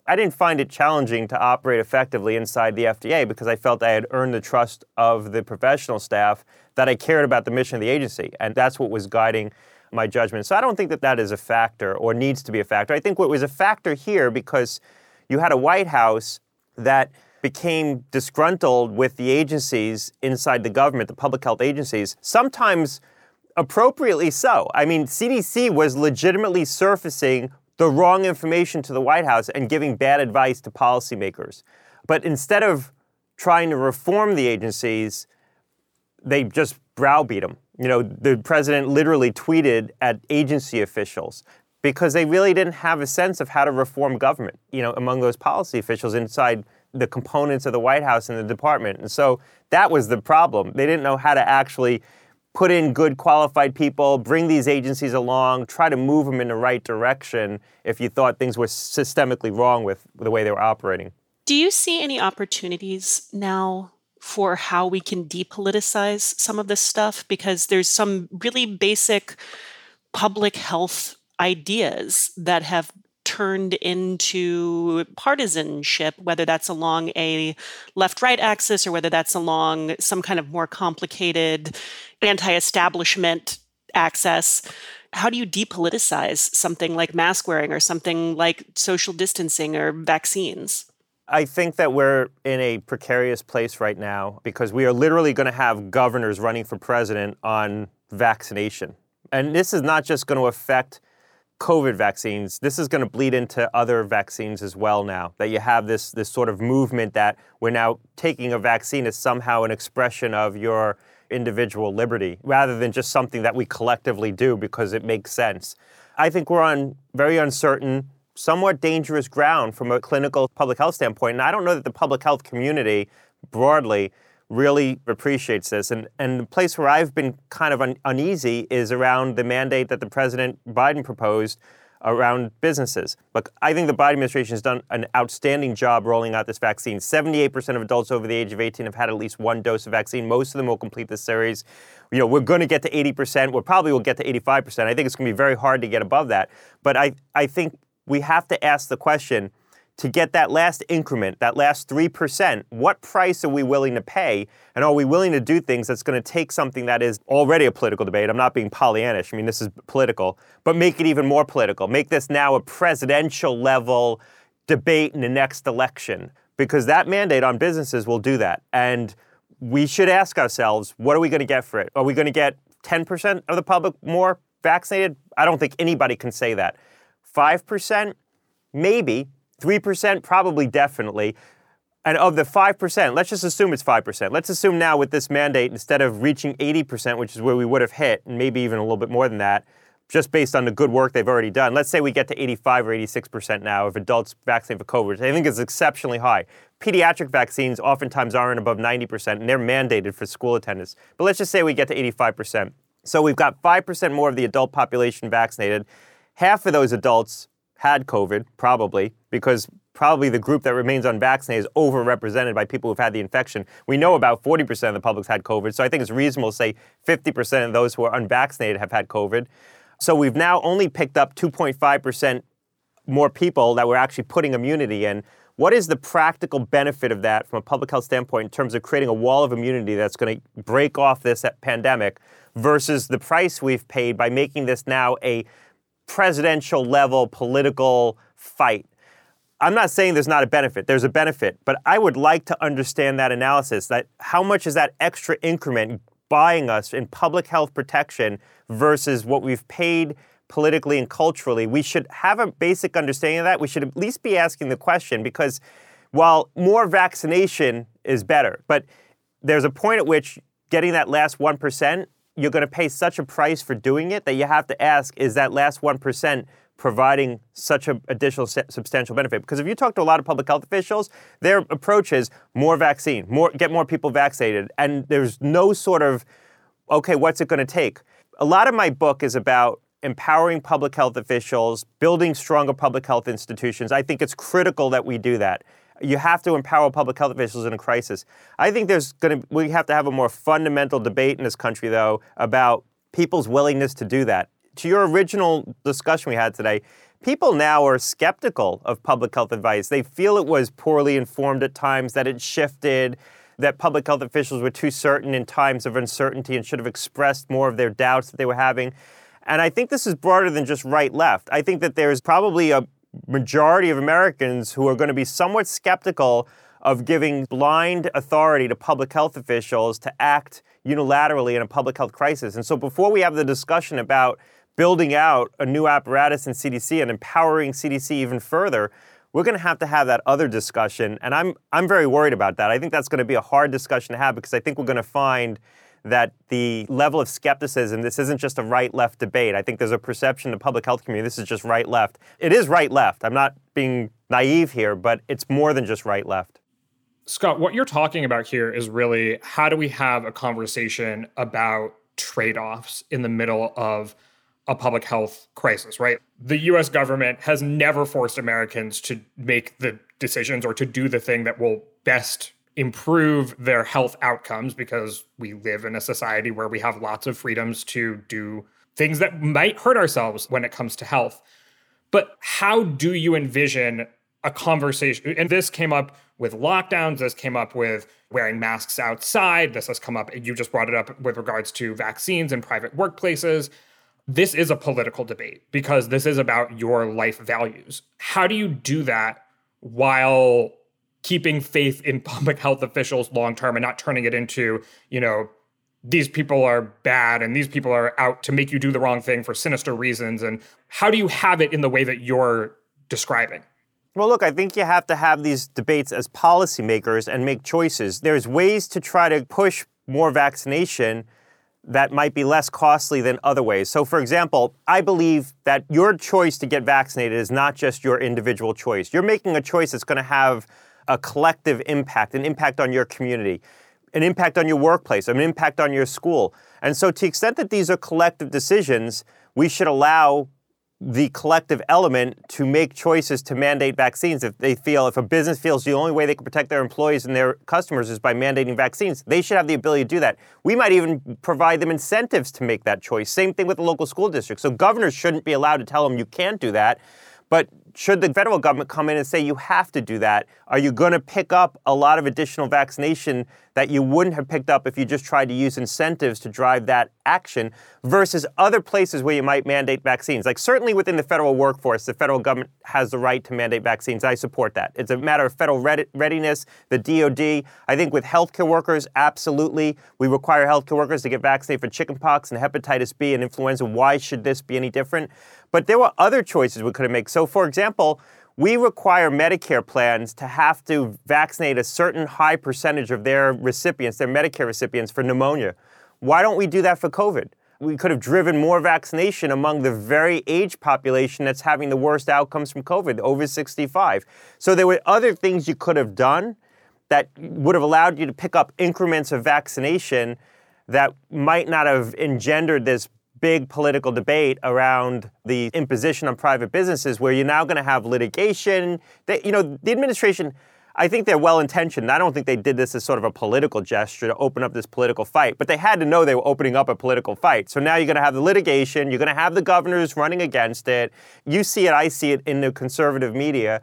I didn't find it challenging to operate effectively inside the FDA because I felt I had earned the trust of the professional staff that I cared about the mission of the agency. And that's what was guiding my judgment. So I don't think that that is a factor or needs to be a factor. I think what was a factor here because you had a White House that became disgruntled with the agencies inside the government, the public health agencies. Sometimes appropriately so. I mean, CDC was legitimately surfacing the wrong information to the White House and giving bad advice to policymakers. But instead of trying to reform the agencies, they just browbeat them. You know, the president literally tweeted at agency officials because they really didn't have a sense of how to reform government, you know, among those policy officials inside the components of the White House and the department. And so that was the problem. They didn't know how to actually put in good qualified people, bring these agencies along, try to move them in the right direction if you thought things were systemically wrong with the way they were operating. Do you see any opportunities now for how we can depoliticize some of this stuff? Because there's some really basic public health ideas that have turned into partisanship, whether that's along a left right axis or whether that's along some kind of more complicated anti establishment access. How do you depoliticize something like mask wearing or something like social distancing or vaccines? I think that we're in a precarious place right now because we are literally going to have governors running for president on vaccination. And this is not just going to affect COVID vaccines, this is going to bleed into other vaccines as well now. That you have this, this sort of movement that we're now taking a vaccine as somehow an expression of your individual liberty rather than just something that we collectively do because it makes sense. I think we're on very uncertain, somewhat dangerous ground from a clinical public health standpoint. And I don't know that the public health community broadly really appreciates this. And, and the place where I've been kind of un- uneasy is around the mandate that the President Biden proposed around businesses. Look, I think the Biden administration has done an outstanding job rolling out this vaccine. 78% of adults over the age of 18 have had at least one dose of vaccine. Most of them will complete this series. You know, we're going to get to 80%. We probably will get to 85%. I think it's going to be very hard to get above that. But I, I think we have to ask the question, to get that last increment, that last 3%, what price are we willing to pay? And are we willing to do things that's going to take something that is already a political debate? I'm not being Pollyannish. I mean, this is political, but make it even more political. Make this now a presidential level debate in the next election because that mandate on businesses will do that. And we should ask ourselves, what are we going to get for it? Are we going to get 10% of the public more vaccinated? I don't think anybody can say that. 5%? Maybe. 3%? Probably, definitely. And of the 5%, let's just assume it's 5%. Let's assume now with this mandate, instead of reaching 80%, which is where we would have hit, and maybe even a little bit more than that, just based on the good work they've already done. Let's say we get to 85 or 86% now of adults vaccinated for COVID. which I think it's exceptionally high. Pediatric vaccines oftentimes aren't above 90%, and they're mandated for school attendance. But let's just say we get to 85%. So we've got 5% more of the adult population vaccinated. Half of those adults had COVID, probably, because probably the group that remains unvaccinated is overrepresented by people who've had the infection. We know about 40% of the public's had COVID, so I think it's reasonable to say 50% of those who are unvaccinated have had COVID. So we've now only picked up 2.5% more people that we're actually putting immunity in. What is the practical benefit of that from a public health standpoint in terms of creating a wall of immunity that's going to break off this pandemic versus the price we've paid by making this now a presidential level political fight? I'm not saying there's not a benefit. There's a benefit, but I would like to understand that analysis that how much is that extra increment buying us in public health protection versus what we've paid politically and culturally, we should have a basic understanding of that. We should at least be asking the question because while more vaccination is better, but there's a point at which getting that last 1%, you're going to pay such a price for doing it that you have to ask is that last 1% providing such an additional substantial benefit? Because if you talk to a lot of public health officials, their approach is more vaccine, more get more people vaccinated, and there's no sort of okay, what's it going to take? A lot of my book is about empowering public health officials, building stronger public health institutions. I think it's critical that we do that. You have to empower public health officials in a crisis. I think there's going to we have to have a more fundamental debate in this country though about people's willingness to do that. To your original discussion we had today, people now are skeptical of public health advice. They feel it was poorly informed at times, that it shifted, that public health officials were too certain in times of uncertainty and should have expressed more of their doubts that they were having. And I think this is broader than just right left. I think that there's probably a majority of Americans who are going to be somewhat skeptical of giving blind authority to public health officials to act unilaterally in a public health crisis. And so before we have the discussion about building out a new apparatus in CDC and empowering CDC even further, we're going to have to have that other discussion. And I'm, I'm very worried about that. I think that's going to be a hard discussion to have because I think we're going to find that the level of skepticism, this isn't just a right left debate. I think there's a perception in the public health community this is just right left. It is right left. I'm not being naive here, but it's more than just right left. Scott, what you're talking about here is really how do we have a conversation about trade offs in the middle of a public health crisis, right? The US government has never forced Americans to make the decisions or to do the thing that will best improve their health outcomes because we live in a society where we have lots of freedoms to do things that might hurt ourselves when it comes to health. But how do you envision a conversation? And this came up with lockdowns, this came up with wearing masks outside, this has come up, you just brought it up with regards to vaccines and private workplaces. This is a political debate because this is about your life values. How do you do that while keeping faith in public health officials long term and not turning it into, you know, these people are bad and these people are out to make you do the wrong thing for sinister reasons. And how do you have it in the way that you're describing? Well, look, I think you have to have these debates as policymakers and make choices. There's ways to try to push more vaccination that might be less costly than other ways. So, for example, I believe that your choice to get vaccinated is not just your individual choice. You're making a choice that's going to have a collective impact, an impact on your community, an impact on your workplace, an impact on your school. And so, to the extent that these are collective decisions, we should allow the collective element to make choices to mandate vaccines. If they feel if a business feels the only way they can protect their employees and their customers is by mandating vaccines they should have the ability to do that. We might even provide them incentives to make that choice. Same thing with the local school district. So governors shouldn't be allowed to tell them you can't do that but should the federal government come in and say you have to do that, are you going to pick up a lot of additional vaccination that you wouldn't have picked up if you just tried to use incentives to drive that action versus other places where you might mandate vaccines? Like, certainly within the federal workforce, the federal government has the right to mandate vaccines. I support that. It's a matter of federal readiness, the DoD. I think with healthcare workers, absolutely. We require healthcare workers to get vaccinated for chickenpox and hepatitis B and influenza. Why should this be any different? But there were other choices we could have made. So, for example, we require Medicare plans to have to vaccinate a certain high percentage of their recipients, their Medicare recipients, for pneumonia. Why don't we do that for COVID? We could have driven more vaccination among the very age population that's having the worst outcomes from COVID, over 65. So there were other things you could have done that would have allowed you to pick up increments of vaccination that might not have engendered this big political debate around the imposition on private businesses where you're now going to have litigation. You know, the administration, I think they're well intentioned. I don't think they did this as sort of a political gesture to open up this political fight, but they had to know they were opening up a political fight. So now you're going to have the litigation, you're going to have the governors running against it. You see it, I see it in the conservative media.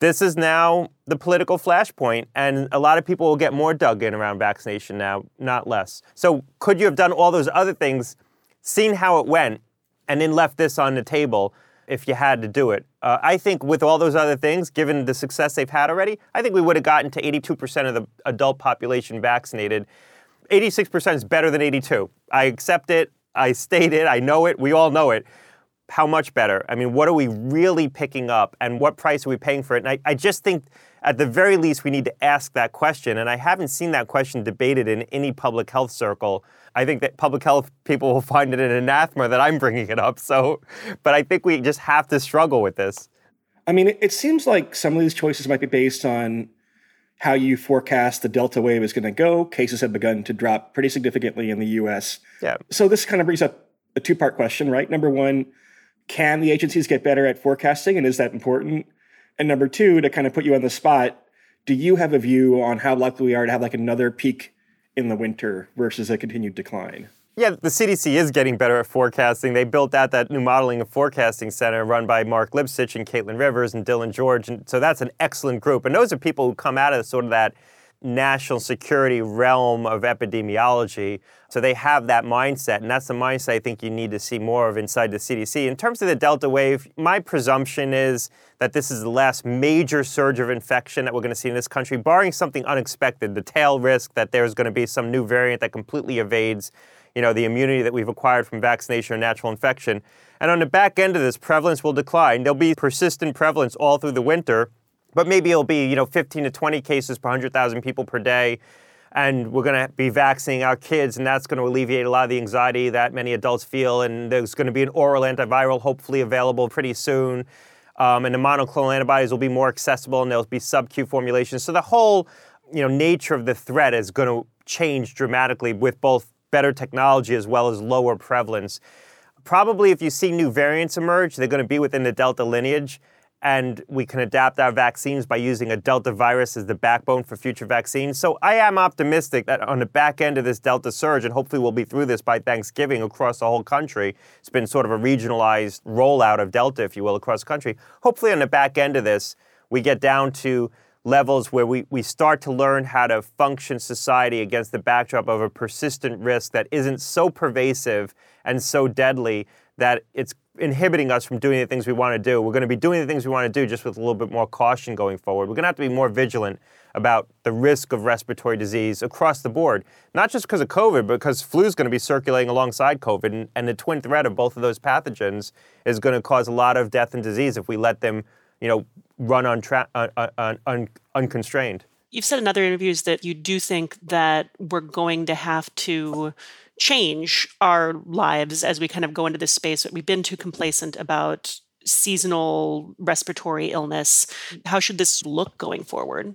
This is now the political flashpoint, and a lot of people will get more dug in around vaccination now, not less. So, could you have done all those other things seen how it went, and then left this on the table if you had to do it. Uh, I think with all those other things, given the success they've had already, I think we would have gotten to 82% of the adult population vaccinated. 86% is better than 82. I accept it. I state it. I know it. We all know it. How much better? I mean, what are we really picking up and what price are we paying for it? And I, I just think at the very least we need to ask that question. And I haven't seen that question debated in any public health circle I think that public health people will find it an anathema that I'm bringing it up. So, but I think we just have to struggle with this. I mean, it, seems like some of these choices might be based on how you forecast the Delta wave is going to go. Cases have begun to drop pretty significantly in the US. Yeah. So this kind of brings up a two part question, right? Number one, can the agencies get better at forecasting and is that important? And number two, to kind of put you on the spot, do you have a view on how likely we are to have like another peak in the winter versus a continued decline. Yeah, the CDC is getting better at forecasting. They built out that new modeling and forecasting center run by Marc Lipsitch and Caitlin Rivers and Dylan George. And so that's an excellent group. And those are people who come out of sort of that national security realm of epidemiology. So they have that mindset, and that's the mindset I think you need to see more of inside the CDC. In terms of the Delta wave, my presumption is that this is the last major surge of infection that we're going to see in this country, barring something unexpected, the tail risk that there's going to be some new variant that completely evades you know, the immunity that we've acquired from vaccination or natural infection. And on the back end of this, prevalence will decline. There'll be persistent prevalence all through the winter but maybe it'll be you know 15 to 20 cases per 100,000 people per day, and we're going to be vaccinating our kids, and that's going to alleviate a lot of the anxiety that many adults feel. And there's going to be an oral antiviral hopefully available pretty soon, um, and the monoclonal antibodies will be more accessible, and there'll be sub-Q formulations. So the whole you know nature of the threat is going to change dramatically with both better technology as well as lower prevalence. Probably if you see new variants emerge, they're going to be within the Delta lineage and we can adapt our vaccines by using a Delta virus as the backbone for future vaccines. So I am optimistic that on the back end of this Delta surge, and hopefully we'll be through this by Thanksgiving across the whole country, it's been sort of a regionalized rollout of Delta, if you will, across the country. Hopefully on the back end of this, we get down to levels where we, we start to learn how to function society against the backdrop of a persistent risk that isn't so pervasive and so deadly that it's inhibiting us from doing the things we want to do. We're going to be doing the things we want to do just with a little bit more caution going forward. We're going to have to be more vigilant about the risk of respiratory disease across the board, not just because of COVID, but because flu is going to be circulating alongside COVID. And, and, the twin threat of both of those pathogens is going to cause a lot of death and disease if we let them, you know, run untra- un- uh, un- uh, uh, un- unconstrained. You've said in other interviews that you do think that we're going to have to change our lives as we kind of go into this space. We've been too complacent about seasonal respiratory illness. How should this look going forward?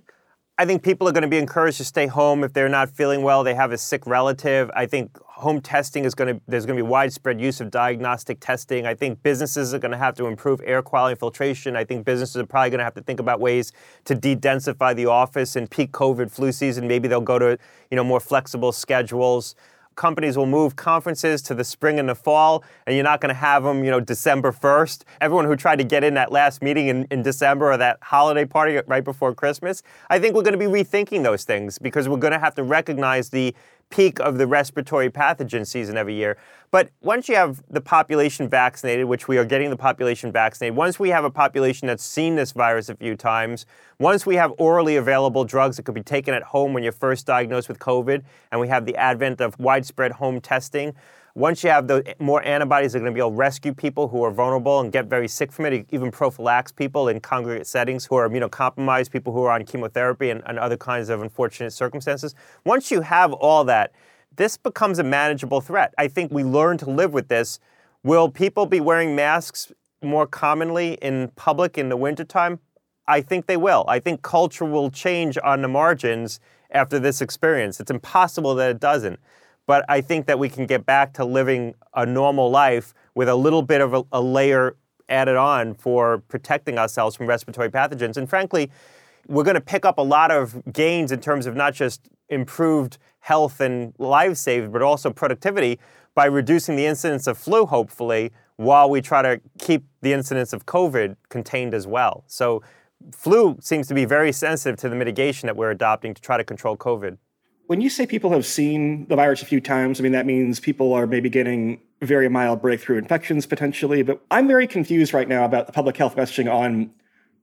I think people are going to be encouraged to stay home if they're not feeling well, they have a sick relative. I think home testing is going to there's going to be widespread use of diagnostic testing. I think businesses are going to have to improve air quality and filtration. I think businesses are probably going to have to think about ways to de-densify the office in peak COVID flu season. Maybe they'll go to, you know, more flexible schedules companies will move conferences to the spring and the fall, and you're not going to have them, you know, December 1st. Everyone who tried to get in that last meeting in, in December or that holiday party right before Christmas, I think we're going to be rethinking those things because we're going to have to recognize the peak of the respiratory pathogen season every year. But once you have the population vaccinated, which we are getting the population vaccinated, once we have a population that's seen this virus a few times, once we have orally available drugs that could be taken at home when you're first diagnosed with COVID, and we have the advent of widespread home testing, once you have the more antibodies, they're going to be able to rescue people who are vulnerable and get very sick from it, even prophylax people in congregate settings who are immunocompromised, people who are on chemotherapy and, and other kinds of unfortunate circumstances. Once you have all that, this becomes a manageable threat. I think we learn to live with this. Will people be wearing masks more commonly in public in the wintertime? I think they will. I think culture will change on the margins after this experience. It's impossible that it doesn't but I think that we can get back to living a normal life with a little bit of a, a layer added on for protecting ourselves from respiratory pathogens. And frankly, we're going to pick up a lot of gains in terms of not just improved health and lives saved, but also productivity by reducing the incidence of flu, hopefully, while we try to keep the incidence of COVID contained as well. So, flu seems to be very sensitive to the mitigation that we're adopting to try to control COVID. When you say people have seen the virus a few times, I mean, that means people are maybe getting very mild breakthrough infections potentially. But I'm very confused right now about the public health messaging on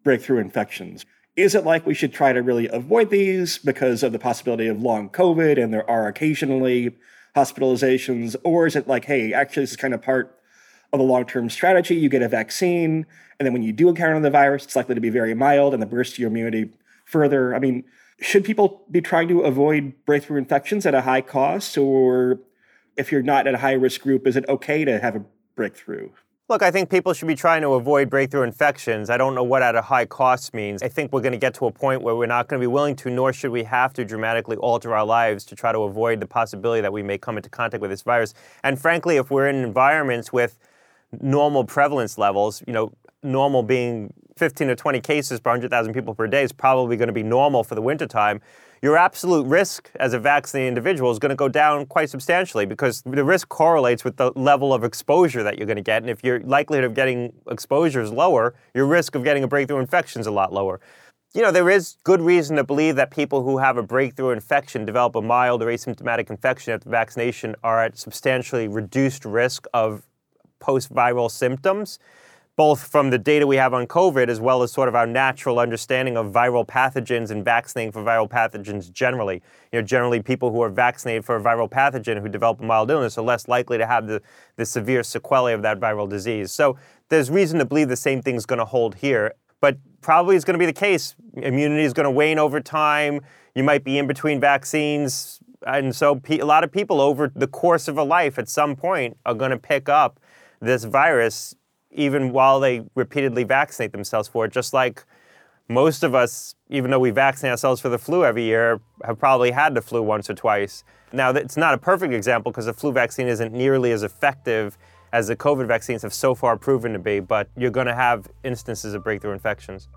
breakthrough infections. Is it like we should try to really avoid these because of the possibility of long COVID and there are occasionally hospitalizations? Or is it like, hey, actually, this is kind of part of a long term strategy? You get a vaccine, and then when you do encounter the virus, it's likely to be very mild and the burst your immunity further. I mean, should people be trying to avoid breakthrough infections at a high cost? Or if you're not at a high risk group, is it okay to have a breakthrough? Look, I think people should be trying to avoid breakthrough infections. I don't know what at a high cost means. I think we're going to get to a point where we're not going to be willing to, nor should we have to dramatically alter our lives to try to avoid the possibility that we may come into contact with this virus. And frankly, if we're in environments with normal prevalence levels, you know, normal being 15 to 20 cases per 100,000 people per day is probably going to be normal for the wintertime, your absolute risk as a vaccinated individual is going to go down quite substantially because the risk correlates with the level of exposure that you're going to get. And if your likelihood of getting exposure is lower, your risk of getting a breakthrough infection is a lot lower. You know, there is good reason to believe that people who have a breakthrough infection develop a mild or asymptomatic infection after vaccination are at substantially reduced risk of post viral symptoms both from the data we have on COVID as well as sort of our natural understanding of viral pathogens and vaccinating for viral pathogens generally. You know, generally people who are vaccinated for a viral pathogen who develop a mild illness are less likely to have the, the severe sequelae of that viral disease. So there's reason to believe the same thing is going to hold here. But probably is going to be the case. Immunity is going to wane over time. You might be in between vaccines. And so a lot of people over the course of a life at some point are going to pick up this virus even while they repeatedly vaccinate themselves for it, just like most of us, even though we vaccinate ourselves for the flu every year, have probably had the flu once or twice. Now, it's not a perfect example because the flu vaccine isn't nearly as effective as the COVID vaccines have so far proven to be, but you're going to have instances of breakthrough infections.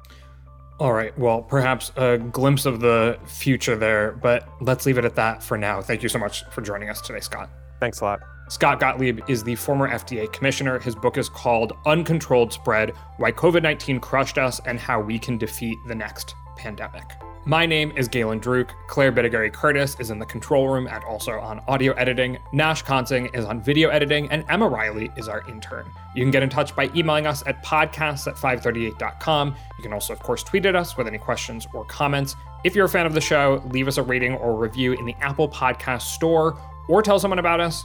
All right. Well, perhaps a glimpse of the future there, but let's leave it at that for now. Thank you so much for joining us today, Scott. Thanks a lot. Scott Gottlieb is the former FDA commissioner. His book is called Uncontrolled Spread Why COVID 19 Crushed Us and How We Can Defeat the Next Pandemic. My name is Galen Druke. Claire Bidigare Curtis is in the control room and also on audio editing. Nash Consing is on video editing, and Emma Riley is our intern. You can get in touch by emailing us at podcasts at 538.com. You can also, of course, tweet at us with any questions or comments. If you're a fan of the show, leave us a rating or review in the Apple Podcast Store or tell someone about us.